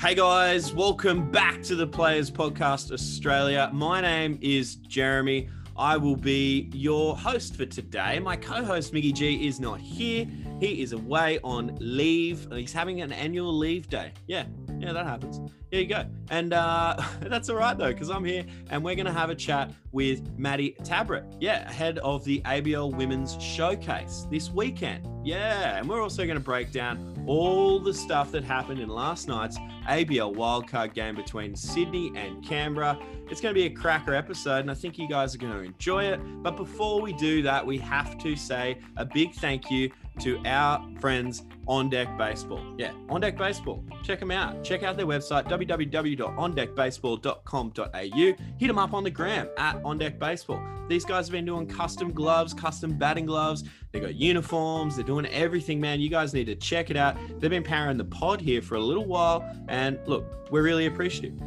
Hey guys, welcome back to the Players Podcast Australia. My name is Jeremy. I will be your host for today. My co host, Miggy G, is not here. He is away on leave. He's having an annual leave day. Yeah, yeah, that happens. There you go. And uh, that's all right, though, because I'm here and we're going to have a chat with Maddi Tabrett. Yeah, ahead of the ABL Women's Showcase this weekend. Yeah, and we're also going to break down all the stuff that happened in last night's ABL wildcard game between Sydney and Canberra. It's going to be a cracker episode, and I think you guys are going to enjoy it. But before we do that, we have to say a big thank you to our friends on Deck Baseball. Yeah, On Deck Baseball. Check them out. Check out their website, www.ondeckbaseball.com.au. Hit them up on the gram at On Deck Baseball. These guys have been doing custom gloves, custom batting gloves. They got uniforms. They're doing everything, man. You guys need to check it out. They've been powering the pod here for a little while, and look, we're really appreciative.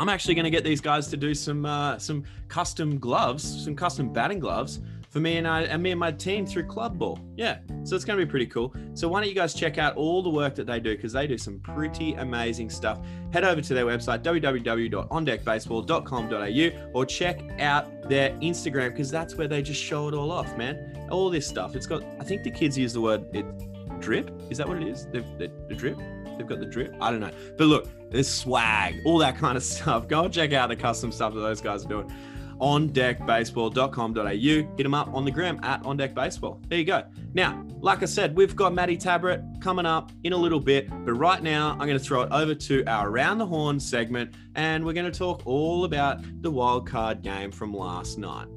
I'm actually going to get these guys to do some uh, some custom gloves, some custom batting gloves for me and I and me and my team through club ball. Yeah, so it's going to be pretty cool. So why don't you guys check out all the work that they do because they do some pretty amazing stuff. Head over to their website www.ondeckbaseball.com.au or check out their Instagram because that's where they just show it all off, man. All this stuff. It's got. I think the kids use the word it, drip. Is that what it is? The, the, the drip. They've got the drip. I don't know. But look, there's swag, all that kind of stuff. Go and check out the custom stuff that those guys are doing ondeckbaseball.com.au. Hit them up on the gram at ondeckbaseball. There you go. Now, like I said, we've got Maddi Tabrett coming up in a little bit, but right now I'm going to throw it over to our Around the Horn segment, and we're going to talk all about the wild card game from last night.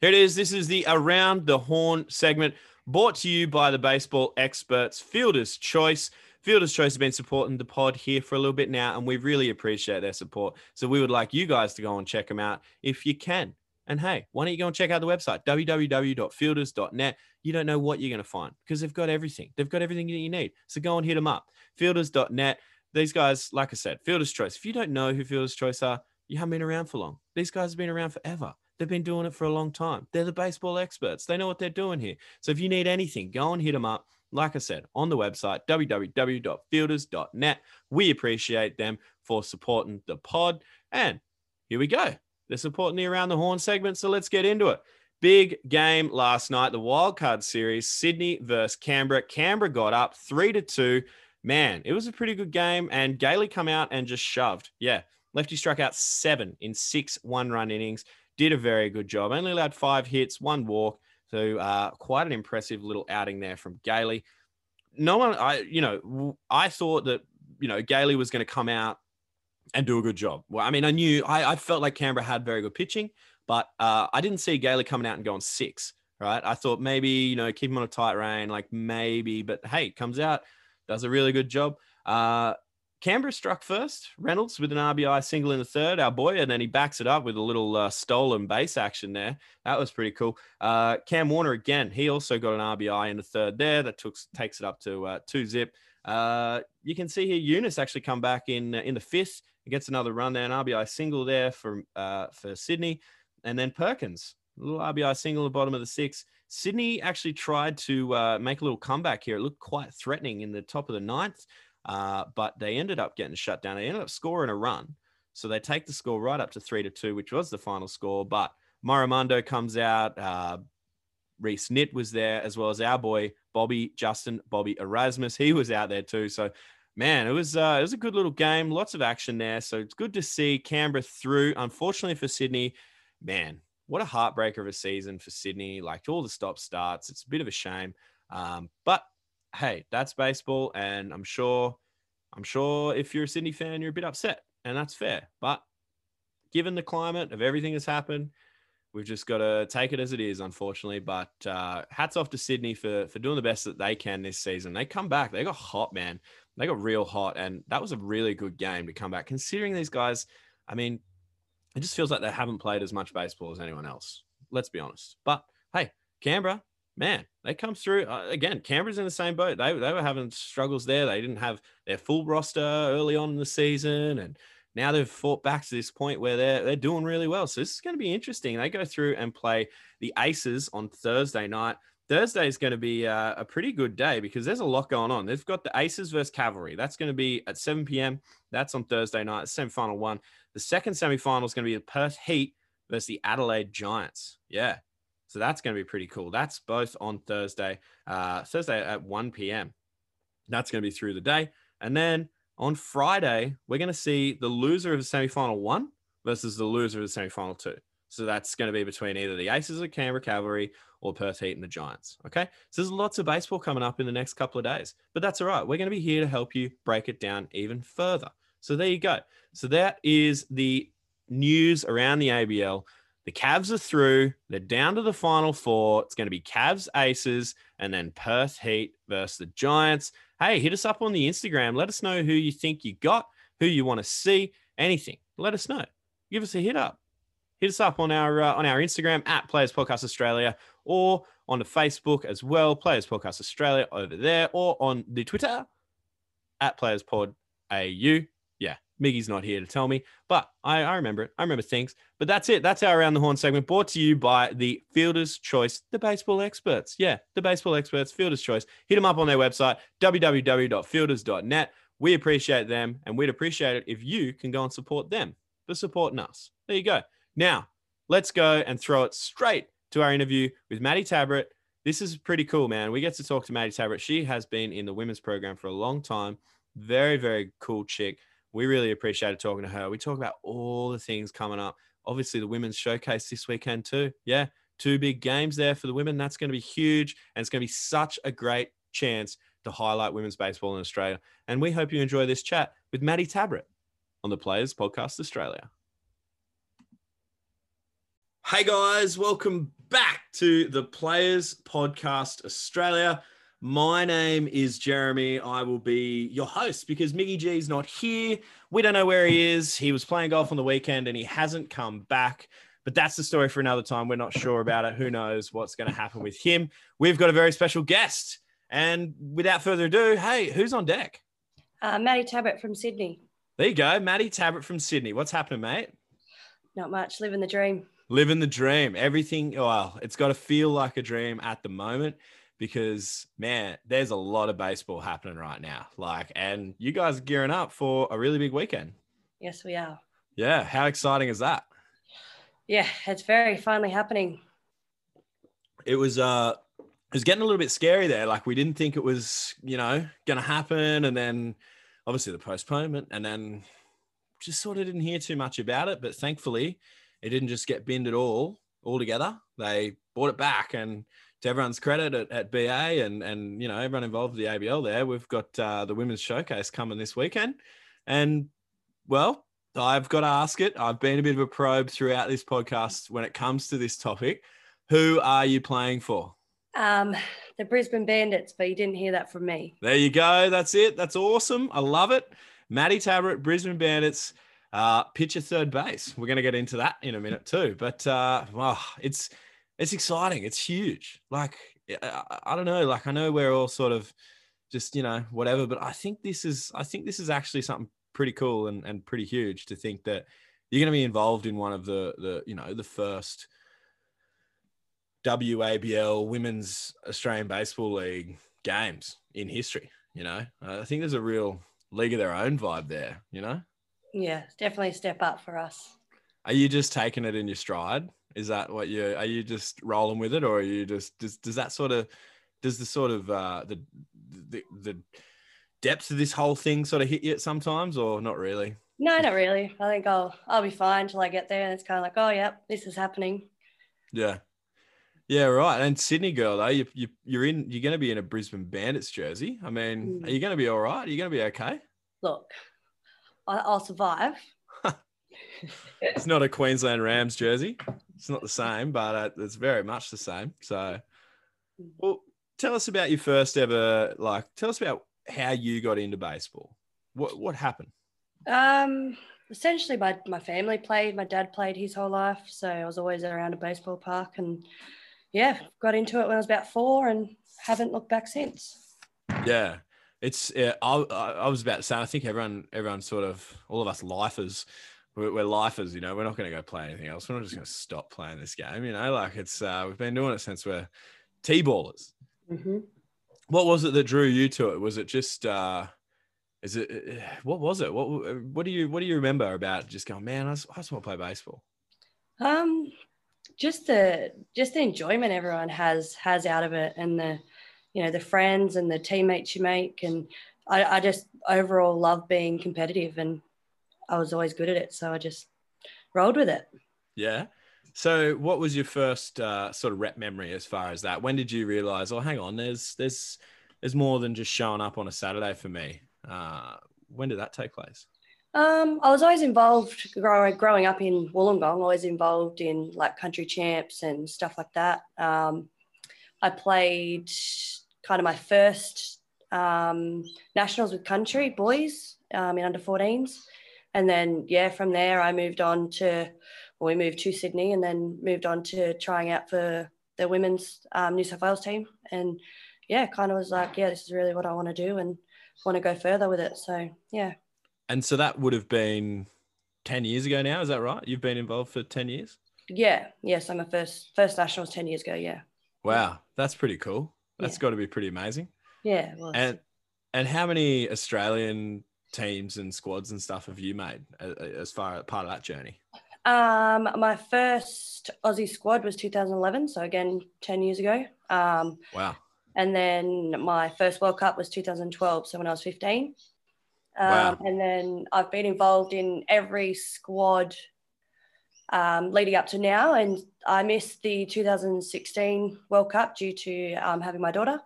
Here it is. This is the Around the Horn segment brought to you by the baseball experts, Fielder's Choice. Fielder's Choice has been supporting the pod here for a little bit now, and we really appreciate their support. So we would like you guys to go and check them out if you can. And hey, why don't you go and check out the website, www.fielders.net. You don't know what you're going to find because they've got everything. They've got everything that you need. So go and hit them up. Fielders.net. These guys, like I said, Fielder's Choice. If you don't know who Fielder's Choice are, you haven't been around for long. These guys have been around forever. They've been doing it for a long time. They're the baseball experts. They know what they're doing here. So if you need anything, go and hit them up like I said, on the website, www.fielders.net. We appreciate them for supporting the pod. And here we go. They're supporting the Around the Horn segment. So let's get into it. Big game last night, the wildcard series, Sydney versus Canberra. Canberra got up three to two. Man, it was a pretty good game. And Gailey come out and just shoved. Yeah. Lefty struck out seven in six one run innings. Did a very good job. Only allowed five hits, one walk. So uh, quite an impressive little outing there from Gailey. No one, I you know, I thought that you know Gailey was going to come out and do a good job. Well, I mean, I knew I, I felt like Canberra had very good pitching, but uh, I didn't see Gailey coming out and going six. Right, I thought maybe you know keep him on a tight rein, like maybe, but hey, comes out, does a really good job. Uh, Canberra struck first. Reynolds with an RBI single in the third, our boy, and then he backs it up with a little uh, stolen base action there. That was pretty cool. Uh, Cam Warner again, he also got an RBI in the third there. That took takes it up to uh, two zip. Uh, you can see here Eunice actually come back in uh, in the fifth. He gets another run there, an RBI single there for uh, for Sydney, and then Perkins, a little RBI single at the bottom of the sixth. Sydney actually tried to make a little comeback here. It looked quite threatening in the top of the ninth. Uh, but they ended up getting shut down. They ended up scoring a run. So they take the score right up to three to two, which was the final score. But Moromondo comes out. Uh, Reese Nitt was there, as well as our boy Bobby Justin Bobby Erasmus. He was out there too. So, man, it was uh, it was a good little game. Lots of action there. So it's good to see Canberra through. Unfortunately for Sydney, man, what a heartbreaker of a season for Sydney. Like all the stop starts, it's a bit of a shame. Um, but hey, that's baseball, and I'm sure, I'm sure if you're a Sydney fan, you're a bit upset, and that's fair. But given the climate of everything that's happened, we've just got to take it as it is, unfortunately. But uh, hats off to Sydney for for doing the best that they can this season. They come back, they got hot, man. They got real hot, and that was a really good game to come back. Considering these guys, I mean, it just feels like they haven't played as much baseball as anyone else. Let's be honest. But hey, Canberra, man, they come through uh, again. Canberra's in the same boat. They they were having struggles there. They didn't have their full roster early on in the season, and now they've fought back to this point where they're they're doing really well. So this is going to be interesting. They go through and play the Aces on Thursday night. Thursday is going to be uh, a pretty good day because there's a lot going on. They've got the Aces versus Cavalry. That's going to be at 7 p.m. That's on Thursday night, semi-final one. The second semi-final is going to be the Perth Heat versus the Adelaide Giants. Yeah. So that's going to be pretty cool. That's both on Thursday, uh, Thursday at 1 p.m. That's going to be through the day. And then on Friday, we're going to see the loser of the semi-final one versus the loser of the semi-final two. So that's going to be between either the Aces of Canberra Cavalry or Perth Heat and the Giants. Okay. So there's lots of baseball coming up in the next couple of days, but that's all right. We're going to be here to help you break it down even further. So there you go. So that is the news around the ABL. The Cavs are through. They're down to the final four. It's going to be Cavs Aces and then Perth Heat versus the Giants. Hey, hit us up on the Instagram. Let us know who you think you got, who you want to see, anything. Let us know. Give us a hit up. Hit us up on our uh, on our Instagram at Players Podcast Australia or on the Facebook as well, Players Podcast Australia over there, or on the Twitter at Players Pod AU. Miggy's not here to tell me, but I, I remember it. I remember things. But that's it. That's our Around the Horn segment brought to you by the Fielder's Choice, the baseball experts. Yeah, the baseball experts, Fielder's Choice. Hit them up on their website, www.fielders.net. We appreciate them, and we'd appreciate it if you can go and support them for supporting us. There you go. Now, let's go and throw it straight to our interview with Maddi Tabrett. This is pretty cool, man. We get to talk to Maddi Tabrett. She has been in the women's program for a long time. Very, very cool chick. We really appreciated talking to her. We talk about all the things coming up. Obviously, the women's showcase this weekend, too. Yeah, two big games there for the women. That's going to be huge. And it's going to be such a great chance to highlight women's baseball in Australia. And we hope you enjoy this chat with Maddi Tabrett on the Players Podcast Australia. Hey guys, welcome back to the Players Podcast Australia. My name is Jeremy. I will be your host because Miggy G is not here. We don't know where he is. He was playing golf on the weekend and he hasn't come back. But that's the story for another time. We're not sure about it. Who knows what's going to happen with him? We've got a very special guest. And without further ado, hey, who's on deck? Uh, Maddi Tabrett from Sydney. There you go. Maddi Tabrett from Sydney. What's happening, mate? Not much. Living the dream living the dream. Everything, well, it's got to feel like a dream at the moment because man, there's a lot of baseball happening right now. Like, and you guys are gearing up for a really big weekend. Yes, we are. Yeah. How exciting is that? Yeah, it's very finally happening. It was, uh, it was getting a little bit scary there. Like we didn't think it was, you know, going to happen. And then obviously the postponement and then just sort of didn't hear too much about it. But thankfully, it didn't just get binned at all altogether. They brought it back, and to everyone's credit at, at BA and and you know everyone involved with the ABL there, we've got uh, the women's showcase coming this weekend, and well, I've got to ask it. I've been a bit of a probe throughout this podcast when it comes to this topic. Who are you playing for? Um, the Brisbane Bandits, but you didn't hear that from me. There you go. That's it. That's awesome. I love it. Maddi Tabrett, Brisbane Bandits. Uh, pitcher third base. We're going to get into that in a minute too. But uh, well, it's it's exciting. It's huge. Like I, I don't know. Like I know we're all sort of just you know whatever, but I think this is I think this is actually something pretty cool and, and pretty huge to think that you're going to be involved in one of the the you know the first WABL Women's Australian Baseball League games in history. You know, uh, I think there's a real league of their own vibe there. You know. Yeah, definitely a step up for us. Are you just taking it in your stride? Is that what you are you just rolling with it or are you just does, does that sort of does the sort of uh the the the depth of this whole thing sort of hit you sometimes or not really? No, not really. I think I'll I'll be fine until I get there and it's kind of like, oh yep, this is happening. Yeah. Yeah, right. And Sydney girl, though, you, you you're in you're going to be in a Brisbane Bandits jersey. I mean, mm. are you going to be all right? Are you going to be okay? Look, I'll survive. it's not a Queensland Rams jersey. It's not the same, but uh, it's very much the same. So, well, tell us about your first ever. Like, tell us about how you got into baseball. What what happened? Um, essentially, my my family played. My dad played his whole life, so I was always around a baseball park, and yeah, got into it when I was about four, and haven't looked back since. Yeah, it's yeah, I, I was about to say I think everyone everyone sort of all of us lifers we're, we're lifers you know we're not going to go play anything else we're not just going to stop playing this game you know like it's uh, we've been doing it since we're T-ballers. hmm What was it that drew you to it? Was it just uh is it uh, what was it? What what do you what do you remember about just going, man, I just, I just want to play baseball? Um, just the just the enjoyment everyone has has out of it, and the you know the friends and the teammates you make, and I, I just overall love being competitive, and I was always good at it, so I just rolled with it. Yeah. So what was your first uh, sort of rep memory as far as that? When did you realize, oh, hang on, there's there's there's more than just showing up on a Saturday for me? Uh, when did that take place? Um, I was always involved growing growing up in Wollongong. Always involved in like country champs and stuff like that. Um, I played kind of my first um, nationals with country boys um, in under 14s, and then yeah, from there I moved on to well, we moved to Sydney and then moved on to trying out for the women's um, New South Wales team, and yeah, kind of was like yeah, this is really what I want to do and want to go further with it. So yeah. And so that would have been 10 years ago now. Is that right? You've been involved for 10 years? Yeah, yeah. So my first first nationals ten years ago. Yeah, Wow. That's pretty cool. That's Yeah. got to be pretty amazing. yeah. And and how many Australian teams and squads and stuff have you made as far as part of that journey? um, my first Aussie squad was 2011. So again, ten years ago. Um, Wow. and then my first World Cup was 2012. So when I was 15. Um, Wow. And then I've been involved in every squad um, leading up to now, and I missed the 2016 World Cup due to um, having my daughter.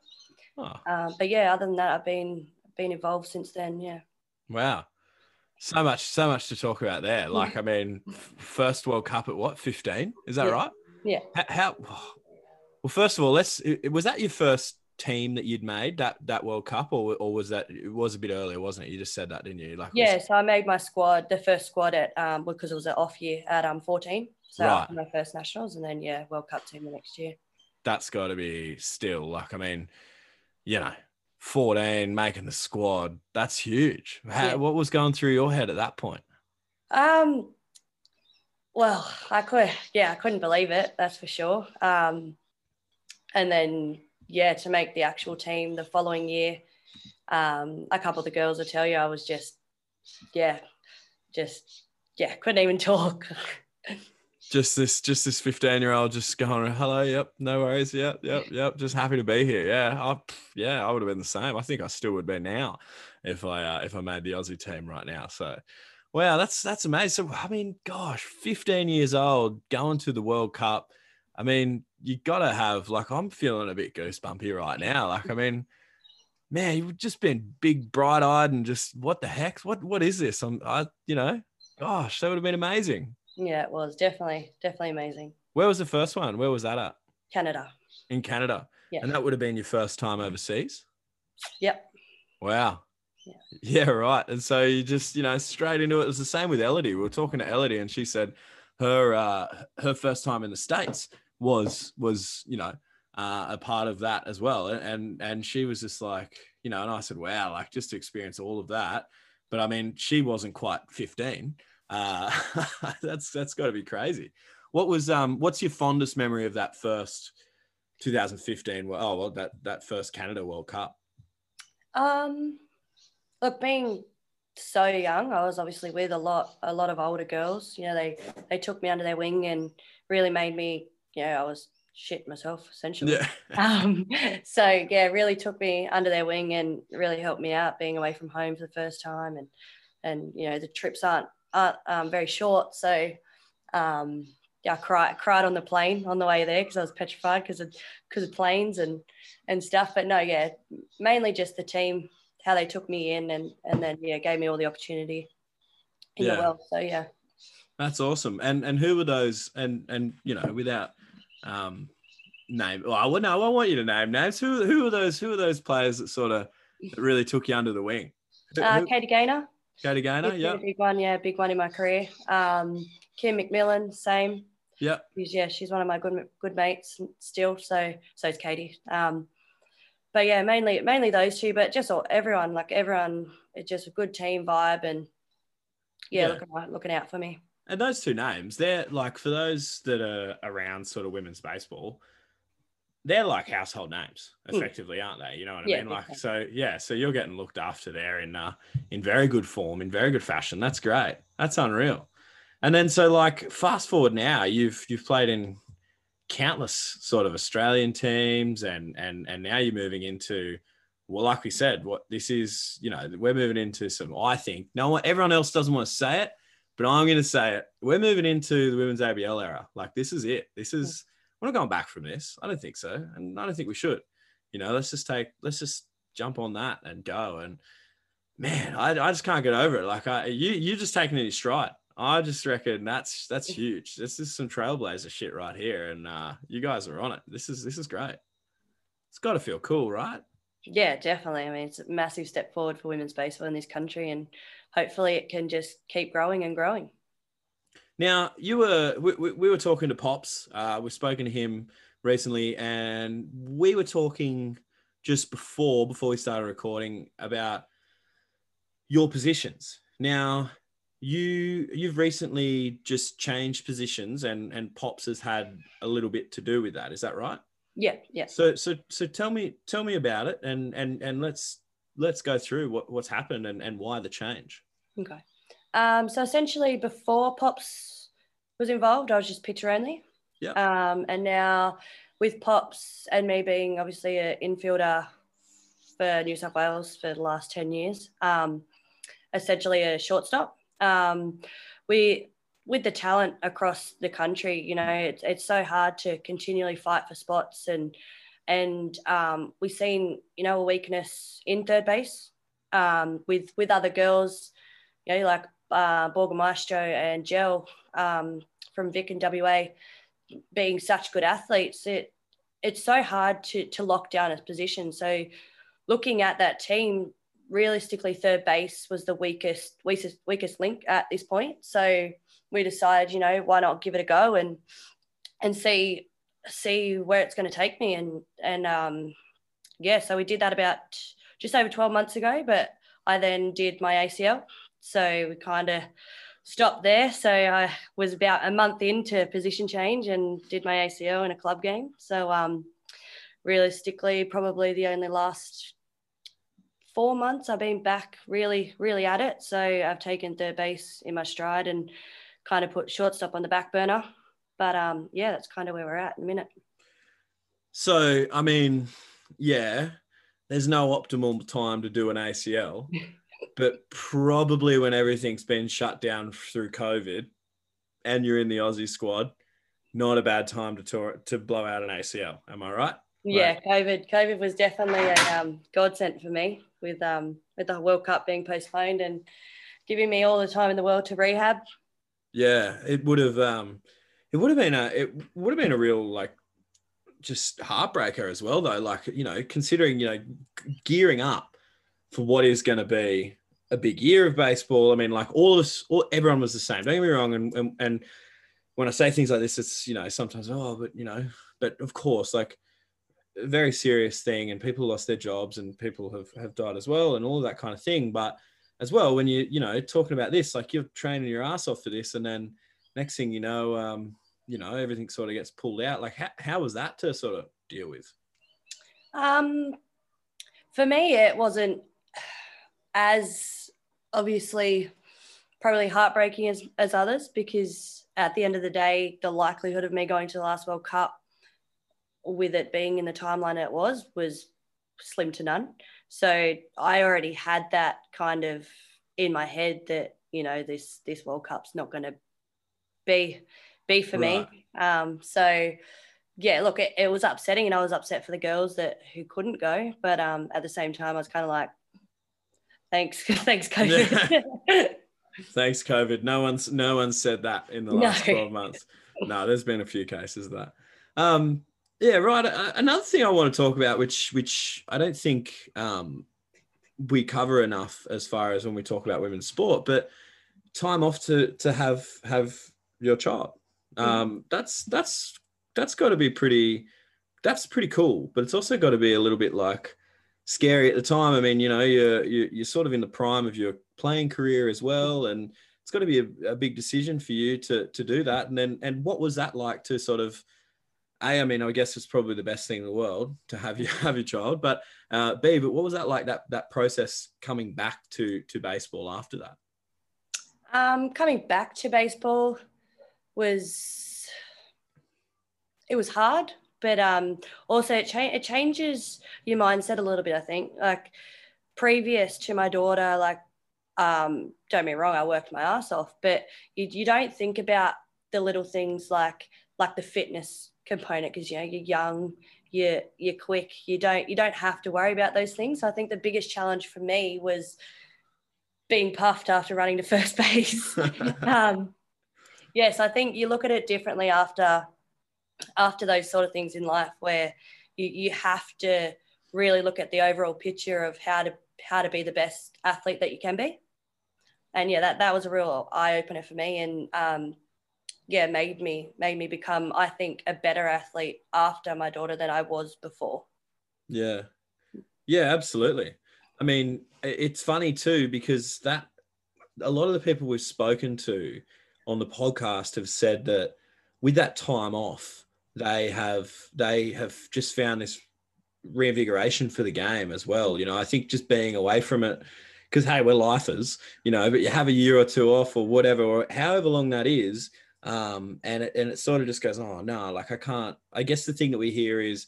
Oh, Um, but yeah, other than that, I've been been involved since then. Yeah. Wow. So much, so much to talk about there. Like, I mean, first World Cup at what, 15? Is that Yeah. right? Yeah. How, how, well, first of all, let's, was that your first team that you'd made that, that World Cup or, or was that, it was a bit earlier, wasn't it? You just said that, didn't you? Like, was- Yeah, so I made my squad, the first squad at um because it was an off year at um 14. So Right. my first nationals and then yeah, World Cup team the next year. that's got to be still like I mean, you know, 14 making the squad, that's huge. How, Yeah. What was going through your head at that point? Um well, I could yeah, I couldn't believe it, that's for sure. Um and then yeah, to make the actual team the following year, um, a couple of the girls will tell you I was just yeah, just yeah, couldn't even talk. Just this, just this 15 year old just going, hello, yep, no worries, yep, yep, yep, just happy to be here. Yeah, I, yeah, I would have been the same. I think I still would be now if I uh, if I made the Aussie team right now. So, wow, that's that's amazing. So, I mean, gosh, 15 years old, going to the World Cup. I mean, you gotta have like I'm feeling a bit goosebumpy right now. Like, I mean, man, you've just been big, bright eyed, and just what the heck? What what is this? I'm, I, you know, gosh, that would have been amazing. Yeah, it was definitely, definitely amazing. Where was the first one? Where was that at? Canada. In Canada. Yeah. And that would have been your first time overseas? Yep. Wow. Yeah. Yeah, right. And so you just, you know, straight into it. It was the same with Elodie. We were talking to Elodie and she said her uh her first time in the States was was, you know, uh, a part of that as well. And, and and she was just like, you know, and I said, wow, like just to experience all of that. But I mean, she wasn't quite 15. Uh that's that's gotta be crazy. What was um what's your fondest memory of that first 2015? Well, oh well that that first Canada World Cup. Um, look, being so young, I was obviously with a lot, a lot of older girls. You know, they they took me under their wing and really made me. You know, I was shit myself essentially. Yeah. Um, so yeah, really took me under their wing and really helped me out being away from home for the first time. And and you know, the trips aren't aren't um, very short, so um, yeah, I cried cried on the plane on the way there because I was petrified because of because of planes and and stuff. But no, yeah, mainly just the team, how they took me in, and and then yeah, gave me all the opportunity in Yeah. the world. So yeah, That's awesome. And and who were those? And and you know, without um name, well, I would no, I want you to name names. Who who are those? Who are those players that sort of that really took you under the wing? Who- uh, Katie Gaynor, Katie Gaynor. She's a big one, yeah, big one in my career. Um, Kim McMillan, same. Yep. She's, yeah, she's one of my good good mates still. So so is Katie. Um, but yeah, mainly mainly those two, but just all, everyone, like everyone, it's just a good team vibe and yeah, Yeah. looking out, looking out for me. And those two names, they're like for those that are around sort of women's baseball, they're like household names, effectively, mm. aren't they? You know what I yeah, mean? Like, so yeah, so you're getting looked after there in uh, in very good form, in very good fashion. That's great. That's unreal. And then so like fast forward now, you've you've played in countless sort of Australian teams, and and and now you're moving into well, like we said, what this is, you know, we're moving into some. I think no one, everyone else doesn't want to say it, but I'm going to say it. We're moving into the women's ABL era. Like this is it. This is we're not going back from this. I don't think so, and I don't think we should. You know, let's just take, let's just jump on that and go. And man, I, I just can't get over it. Like I, you, you just taking it in stride. I just reckon that's that's huge. This is some trailblazer shit right here, and uh, you guys are on it. This is this is great. It's got to feel cool, right? Yeah, definitely. I mean, it's a massive step forward for women's baseball in this country, and hopefully, it can just keep growing and growing. Now, you were we, we were talking to Pops. Uh, we've spoken to him recently, and we were talking just before before we started recording about your positions. Now, you you've recently just changed positions, and and Pops has had a little bit to do with that. Is that right? Yeah, yeah. So so so tell me tell me about it, and and and let's let's go through what what's happened and and why the change. Okay. Um, so essentially, before Pops was involved, I was just pitcher only. Yeah. Um, and now with Pops and me being obviously an infielder for New South Wales for the last 10 years, um, essentially a shortstop. Um, we, with the talent across the country, you know, it's, it's so hard to continually fight for spots and, and um, we've seen, you know, a weakness in third base um, with, with other girls, you know, like uh, Maestro and Gel um, from Vic and WA being such good athletes, it it's so hard to to lock down a position. So looking at that team, realistically, third base was the weakest weakest weakest link at this point. So we decided, you know, why not give it a go and and see see where it's going to take me and and um yeah so we did that about just over 12 months ago but i then did my acl so we kind of stopped there. So I was about a month into position change and did my ACL in a club game. So um, realistically, probably the only last four months I've been back really, really at it. So I've taken third base in my stride and kind of put shortstop on the back burner. But um, yeah, that's kind of where we're at in a minute. So, I mean, yeah, there's no optimal time to do an ACL. but probably when everything's been shut down through COVID and you're in the Aussie squad, not a bad time to tour, to blow out an ACL. Am I right? Yeah, COVID. COVID was definitely a um, godsend for me with um, with the World Cup being postponed and giving me all the time in the world to rehab. Yeah, it would have um, it would have been a it would have been a real like just heartbreaker as well though. Like you know, considering you know gearing up for what is going to be a big year of baseball. I mean, like all of us, all, everyone was the same. Don't get me wrong. And, and, and when I say things like this, it's, you know, sometimes, oh, but, you know, but of course, like a very serious thing and people lost their jobs and people have, have died as well and all that kind of thing. But as well, when you, you know, talking about this, like you're training your ass off for this. And then next thing you know, um, you know, everything sort of gets pulled out. Like how, how was that to sort of deal with? Um, for me, it wasn't as obviously probably heartbreaking as, as others because at the end of the day, the likelihood of me going to the last World Cup with it being in the timeline it was was slim to none. So I already had that kind of in my head that you know this this World Cup's not going to be be for right. me. Um, so yeah, look, it, it was upsetting, and I was upset for the girls that who couldn't go. But um, at the same time, I was kind of like, Thanks, thanks, COVID. thanks, COVID. No one's no one said that in the last no. 12 months. No, there's been a few cases of that. Um, yeah, right. Uh, another thing I want to talk about, which which I don't think um, we cover enough as far as when we talk about women's sport, but time off to to have have your child. Mm. Um, that's that's that's got to be pretty. That's pretty cool, but it's also got to be a little bit like scary at the time. I mean, you know, you're you're sort of in the prime of your playing career as well, and it's got to be a, a big decision for you to to do that. And then, and what was that like to sort of a, I mean, I guess it's probably the best thing in the world to have you have your child, but uh, B, but what was that like that that process coming back to to baseball after that? Um, coming back to baseball was it was hard, but um, also it, cha- it changes your mindset a little bit. I think like previous to my daughter, like um, don't me wrong, I worked my ass off, but you, you don't think about the little things like like the fitness component because you know you're young, you're you're quick, you don't you don't have to worry about those things. So I think the biggest challenge for me was being puffed after running to first base. um, yes, I think you look at it differently after after those sort of things in life where you, you have to really look at the overall picture of how to how to be the best athlete that you can be. And yeah, that that was a real eye opener for me, and um, yeah, made me made me become, I think, a better athlete after my daughter than I was before. Yeah, yeah, absolutely. I mean, it's funny too because that a lot of the people we've spoken to on the podcast have said that with that time off, they have they have just found this reinvigoration for the game as well. You know, I think just being away from it, because hey, we're lifers, you know, but you have a year or two off or whatever, or however long that is, um, and it, and it sort of just goes, oh no, like I can't. I guess the thing that we hear is.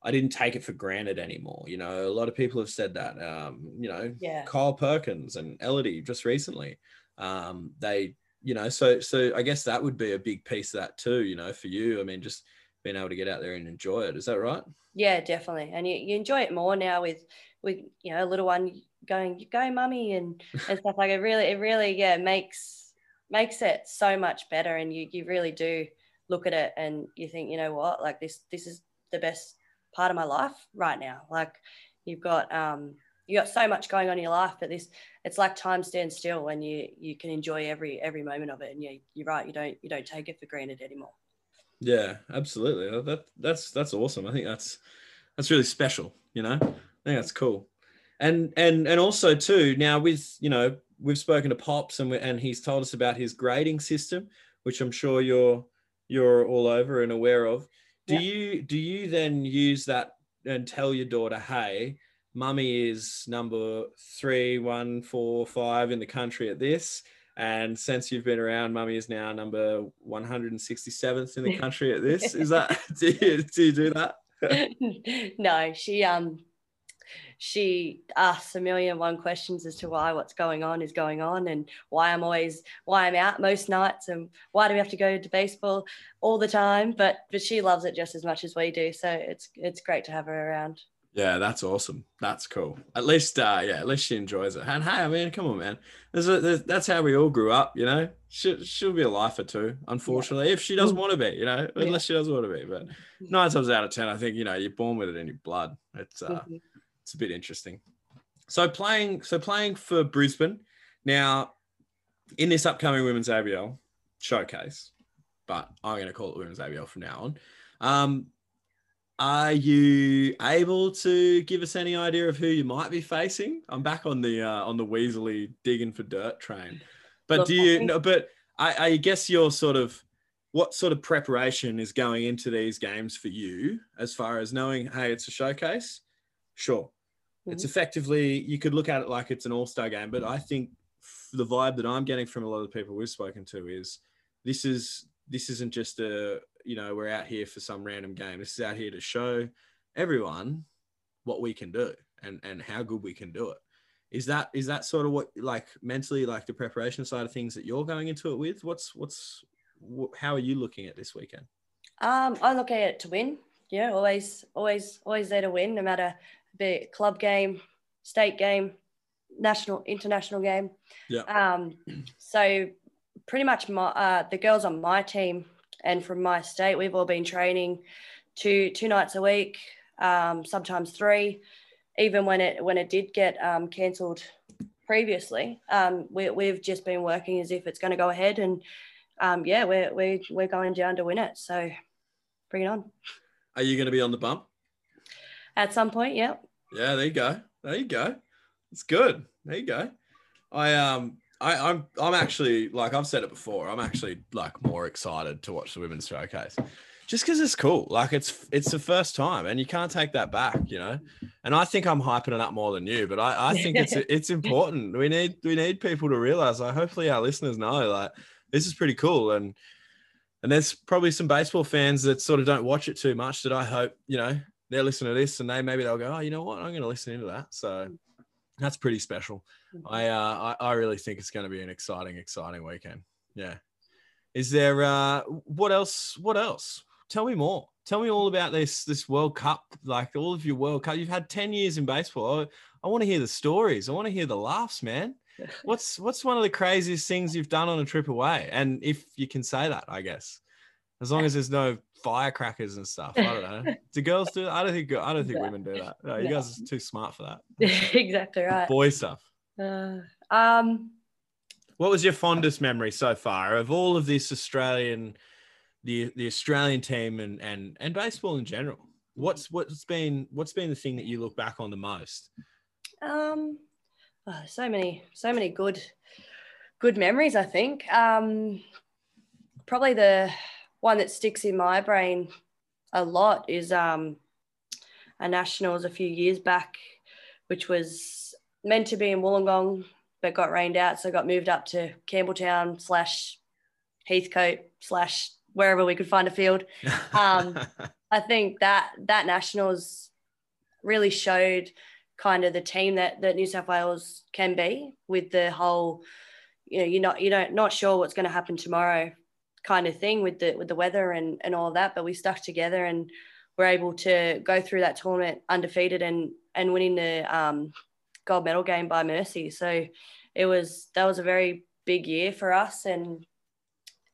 I didn't take it for granted anymore. You know, a lot of people have said that. Um, you know, yeah. Kyle Perkins and Elodie just recently. Um, they, you know, so so I guess that would be a big piece of that too. You know, for you, I mean, just being able to get out there and enjoy it. Is that right? Yeah, definitely. And you, you enjoy it more now with with you know a little one going, go, mummy, and and stuff like it. Really, it really yeah makes makes it so much better, and you you really do look at it and you think, you know what, like this this is the best part of my life right now. Like you've got um you got so much going on in your life, but this it's like time stands still when you you can enjoy every every moment of it. And you you're right, you don't you don't take it for granted anymore. Yeah, absolutely. That that's that's awesome. I think that's that's really special. You know, I think that's cool. And and and also too now with you know we've spoken to Pops and we, and he's told us about his grading system, which I'm sure you're you're all over and aware of. Do yeah. you do you then use that and tell your daughter, hey, mummy is number three, one, four, five in the country at this and since you've been around, Mummy is now number 167th in the country at this. Is that do you, do you do that? no, she um she asks a million one questions as to why what's going on is going on and why I'm always why I'm out most nights and why do we have to go to baseball all the time. But but she loves it just as much as we do. So it's it's great to have her around. Yeah, that's awesome. That's cool. At least, uh, yeah, at least she enjoys it. And hey, I mean, come on, man. There's a, there's, that's how we all grew up, you know. She, she'll be a lifer too, unfortunately, yeah. if she doesn't want to be, you know, yeah. unless she doesn't want to be. But nine times out of ten, I think you know you're born with it in your blood. It's uh, mm-hmm. it's a bit interesting. So playing, so playing for Brisbane now in this upcoming women's ABL showcase, but I'm going to call it women's ABL from now on. Um, are you able to give us any idea of who you might be facing? I'm back on the uh, on the Weasley digging for dirt train, but Look, do you? know? but I, I guess you're sort of what sort of preparation is going into these games for you as far as knowing, hey, it's a showcase. Sure, mm-hmm. it's effectively you could look at it like it's an all star game, but I think the vibe that I'm getting from a lot of the people we've spoken to is this is this isn't just a you know we're out here for some random game. This is out here to show everyone what we can do and and how good we can do it. Is that is that sort of what like mentally like the preparation side of things that you're going into it with? What's what's wh- how are you looking at this weekend? Um i look at it to win. Yeah always always always there to win no matter be it club game state game national international game. Yeah. Um so pretty much my uh, the girls on my team and from my state, we've all been training two two nights a week, um, sometimes three. Even when it when it did get um, cancelled previously, um, we, we've just been working as if it's going to go ahead, and um, yeah, we're we're we're going down to win it. So bring it on. Are you going to be on the bump? At some point, yeah. Yeah, there you go. There you go. It's good. There you go. I um I, I'm I'm actually like I've said it before. I'm actually like more excited to watch the women's showcase just because it's cool. Like it's it's the first time, and you can't take that back, you know. And I think I'm hyping it up more than you, but I, I think it's it's important. We need we need people to realize. Like, hopefully, our listeners know like this is pretty cool, and and there's probably some baseball fans that sort of don't watch it too much. That I hope you know they're listening to this, and they maybe they'll go, oh, you know what, I'm going to listen into that. So that's pretty special. Mm-hmm. I uh, I, I really think it's going to be an exciting exciting weekend. Yeah. Is there uh what else? What else? Tell me more. Tell me all about this this World Cup, like all of your World Cup. You've had 10 years in baseball. I, I want to hear the stories. I want to hear the laughs, man. What's what's one of the craziest things you've done on a trip away? And if you can say that, I guess. As long as there's no firecrackers and stuff. I don't know. Do girls do that? I don't think I don't think No. women do that. No, you No. guys are too smart for that. exactly right. Boy stuff. Uh, um, What was your fondest memory so far of all of this Australian, the the Australian team and and and baseball in general? What's what's been what's been the thing that you look back on the most? um, oh, so many, so many good, good memories. I think. Um, probably the one that sticks in my brain a lot is um, a nationals a few years back, which was meant to be in Wollongong, but got rained out, so got moved up to Campbelltown slash Heathcote slash wherever we could find a field. Um, I think that that nationals really showed kind of the team that that New South Wales can be with the whole, you know, you're not you don't not sure what's going to happen tomorrow kind of thing with the with the weather and and all that, but we stuck together and were able to go through that tournament undefeated and and winning the um, gold medal game by mercy. So it was that was a very big year for us and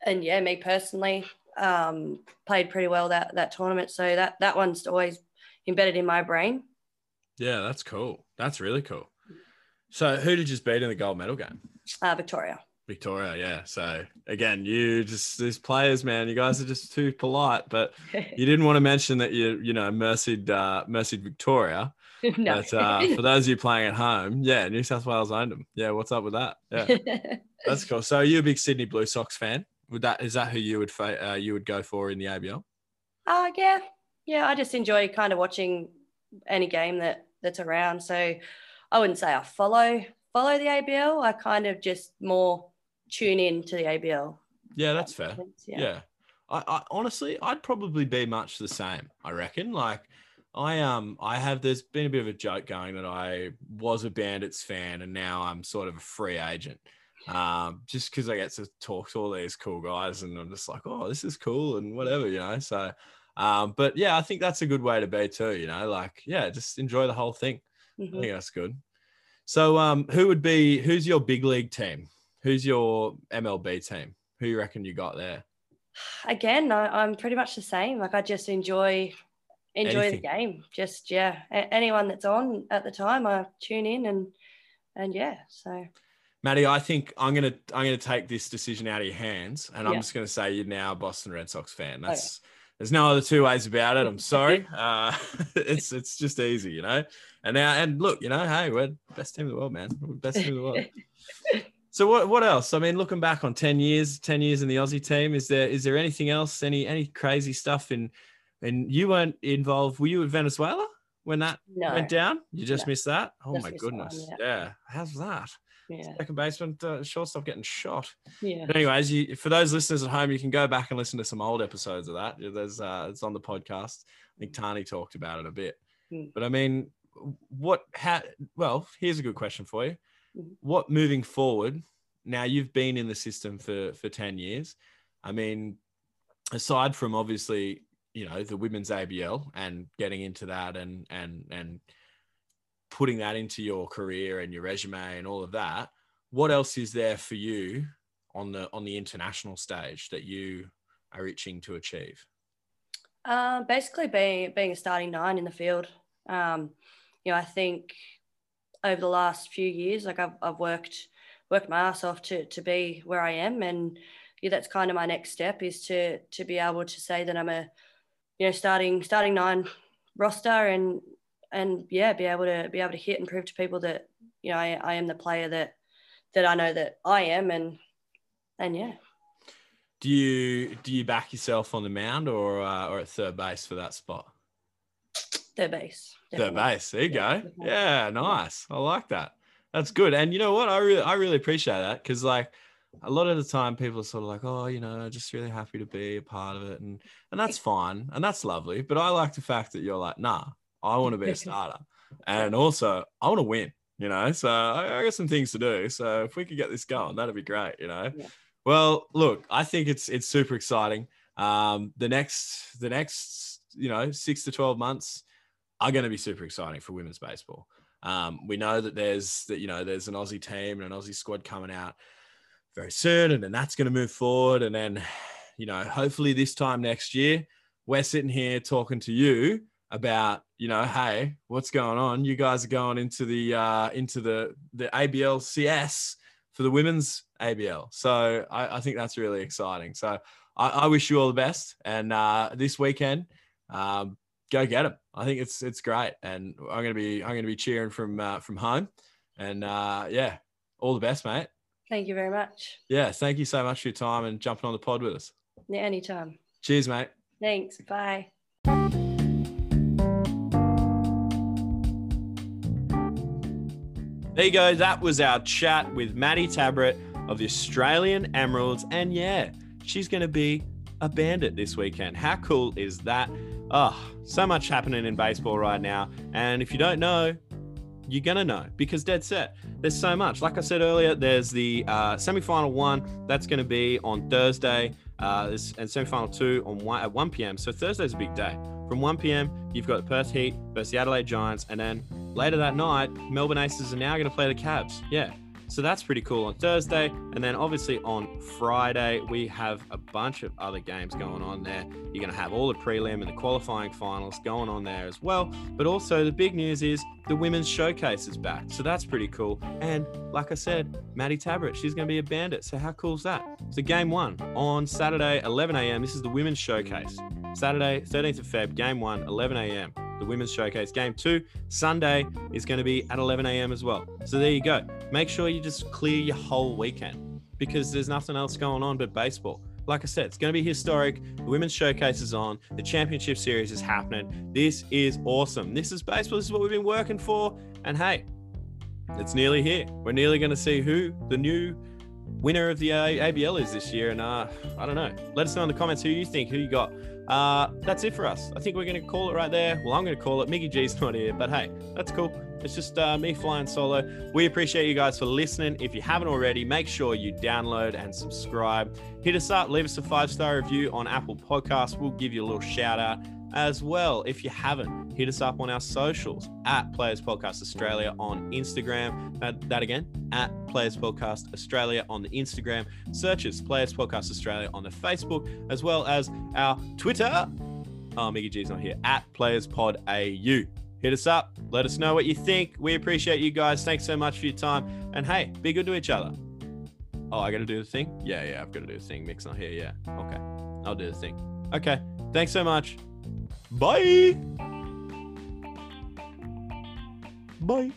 and yeah, me personally um, played pretty well that that tournament. So that that one's always embedded in my brain. yeah, that's cool. That's really cool. So who did you just beat in the gold medal game? Uh, Victoria. Victoria, yeah. So again, you just these players, man, you guys are just too polite, but you didn't want to mention that you, you know, mercied uh mercied Victoria. no. But uh, for those of you playing at home, yeah, New South Wales owned them. Yeah, what's up with that? Yeah, that's cool. So, are you a big Sydney Blue Sox fan? Would that is that who you would fa- uh, you would go for in the ABL? Uh, yeah, yeah. I just enjoy kind of watching any game that that's around. So I wouldn't say I follow follow the ABL. I kind of just more tune in to the ABL. Yeah, that's fair. Yeah. Yeah, I, I honestly, I'd probably be much the same. I reckon. Like, I um, I have. There's been a bit of a joke going that I was a Bandits fan and now I'm sort of a free agent. Um, just because I get to talk to all these cool guys and I'm just like, oh, this is cool and whatever, you know. So, um, but yeah, I think that's a good way to be too. You know, like, yeah, just enjoy the whole thing. I Mhm. think that's good. So, um, who would be who's your big league team? Who's your MLB team? Who you reckon you got there? Again, I, I'm pretty much the same. Like I just enjoy enjoy Anything. the game. Just yeah, a- anyone that's on at the time, I tune in and and yeah. So Maddi, I think I'm gonna I'm gonna take this decision out of your hands, and I'm Yeah. just gonna say you're now a Boston Red Sox fan. That's there's no other two ways about it. I'm sorry. Uh, it's it's just easy, you know. And now and look, you know, hey, we're best team in the world, man. We're best team in the world. So what what else? I mean, looking back on ten years, ten years in the Aussie team, is there is there anything else? Any any crazy stuff in? And you weren't involved. Were you at Venezuela when that no, went down? You just No. missed that. Oh Just my missed that one, goodness. yeah. yeah. How's that? yeah, Second baseman, uh, shortstop getting shot. yeah. But anyways, you, for those listeners at home, you can go back and listen to some old episodes of that. There's uh, it's on the podcast. I think Tani talked about it a bit. Mm. But I mean, what? How? Well, here's a good question for you. What moving forward? Now you've been in the system for for ten years. I mean, aside from obviously, you know, the women's ABL and getting into that and and and putting that into your career and your resume and all of that what else is there for you on the on the international stage that you are itching to achieve Uh, basically, being being a starting nine in the field. Um, you know, I think over the last few years, like I've, I've worked worked my ass off to to be where I am, and yeah, that's kind of my next step is to to be able to say that I'm a you know starting starting nine roster and and yeah, be able to be able to hit and prove to people that you know I, I am the player that that I know that I am, and and yeah. Do you do you back yourself on the mound or uh, or at third base for that spot? Third base. Third base. There you Yeah, go. definitely. Yeah, nice. I like that. That's good. And you know what? I really I really appreciate that because like a lot of the time people are sort of like, oh, you know, just really happy to be a part of it, and and that's fine and that's lovely. But I like the fact that you're like, nah, I want to be a starter, and also I want to win. You know, so I, I got some things to do. So if we could get this going, that'd be great. You know. Yeah. Well, look, I think it's it's super exciting. Um, the next the next you know six to twelve months are going to be super exciting for women's baseball. Um, we know that there's that you know there's an Aussie team and an Aussie squad coming out very soon, and then that's going to move forward, and then you know hopefully this time next year we're sitting here talking to you about you know hey what's going on? You guys are going into the uh into the the abl cs for the women's abl so i, I think that's really exciting. So I, I wish you all the best and uh this weekend um go get them i think it's it's great and i'm gonna be i'm gonna be cheering from uh, from home and uh yeah all the best mate Thank you very much. yeah thank you so much for your time and jumping on the pod with us Yeah, anytime. cheers mate Thanks. Bye. There you go. That was our chat with Maddi Tabrett of the Australian Emeralds. And yeah, she's going to be a bandit this weekend. How cool is that? Oh, so much happening in baseball right now. And if you don't know, you're going to know because dead set. There's so much. Like I said earlier, there's the uh, semi-final one that's going to be on Thursday. Uh, and semi-final two on one, at 1 p.m. So Thursday's a big day. From 1 p.m., you've got Perth Heat versus the Adelaide Giants, and then later that night, Melbourne Aces are now going to play the Cavs. Yeah. So that's pretty cool on Thursday. And then obviously on Friday, we have a bunch of other games going on there. You're going to have all the prelim and the qualifying finals going on there as well. But also, the big news is the women's showcase is back. So that's pretty cool. And like I said, Maddi Tabrett, she's going to be a bandit. So how cool is that? So game one on Saturday, 11 a.m. This is the women's showcase. Saturday, 13th of Feb, game one, 11 a.m. The women's showcase. Game two, Sunday, is going to be at 11 a.m. as well. So there you go. Make sure you just clear your whole weekend because there's nothing else going on but baseball. Like I said, it's going to be historic. The women's showcase is on. The championship series is happening. This is awesome. This is baseball. This is what we've been working for. And hey, it's nearly here. We're nearly going to see who the new winner of the ABL is this year. And uh, I don't know. Let us know in the comments who you think, who you got. Uh, that's it for us. I think we're going to call it right there. Well, I'm going to call it. Mickey G's not here, but hey, that's cool. It's just uh, me flying solo. We appreciate you guys for listening. If you haven't already, make sure you download and subscribe. Hit us up, leave us a five star review on Apple Podcasts. We'll give you a little shout out as well. If you haven't, hit us up on our socials at Players Podcast Australia on Instagram. Uh, that again, at Players Podcast Australia on the Instagram. Search us Players Podcast Australia on the Facebook, as well as our Twitter. Oh, Mickey G's not here. At Players Pod AU. Hit us up. Let us know what you think. We appreciate you guys. Thanks so much for your time. And hey, be good to each other. Oh, I got to do the thing? Yeah, yeah, I've got to do the thing. Mick's not here. Yeah. Okay. I'll do the thing. Okay. Thanks so much. Bye. Bye.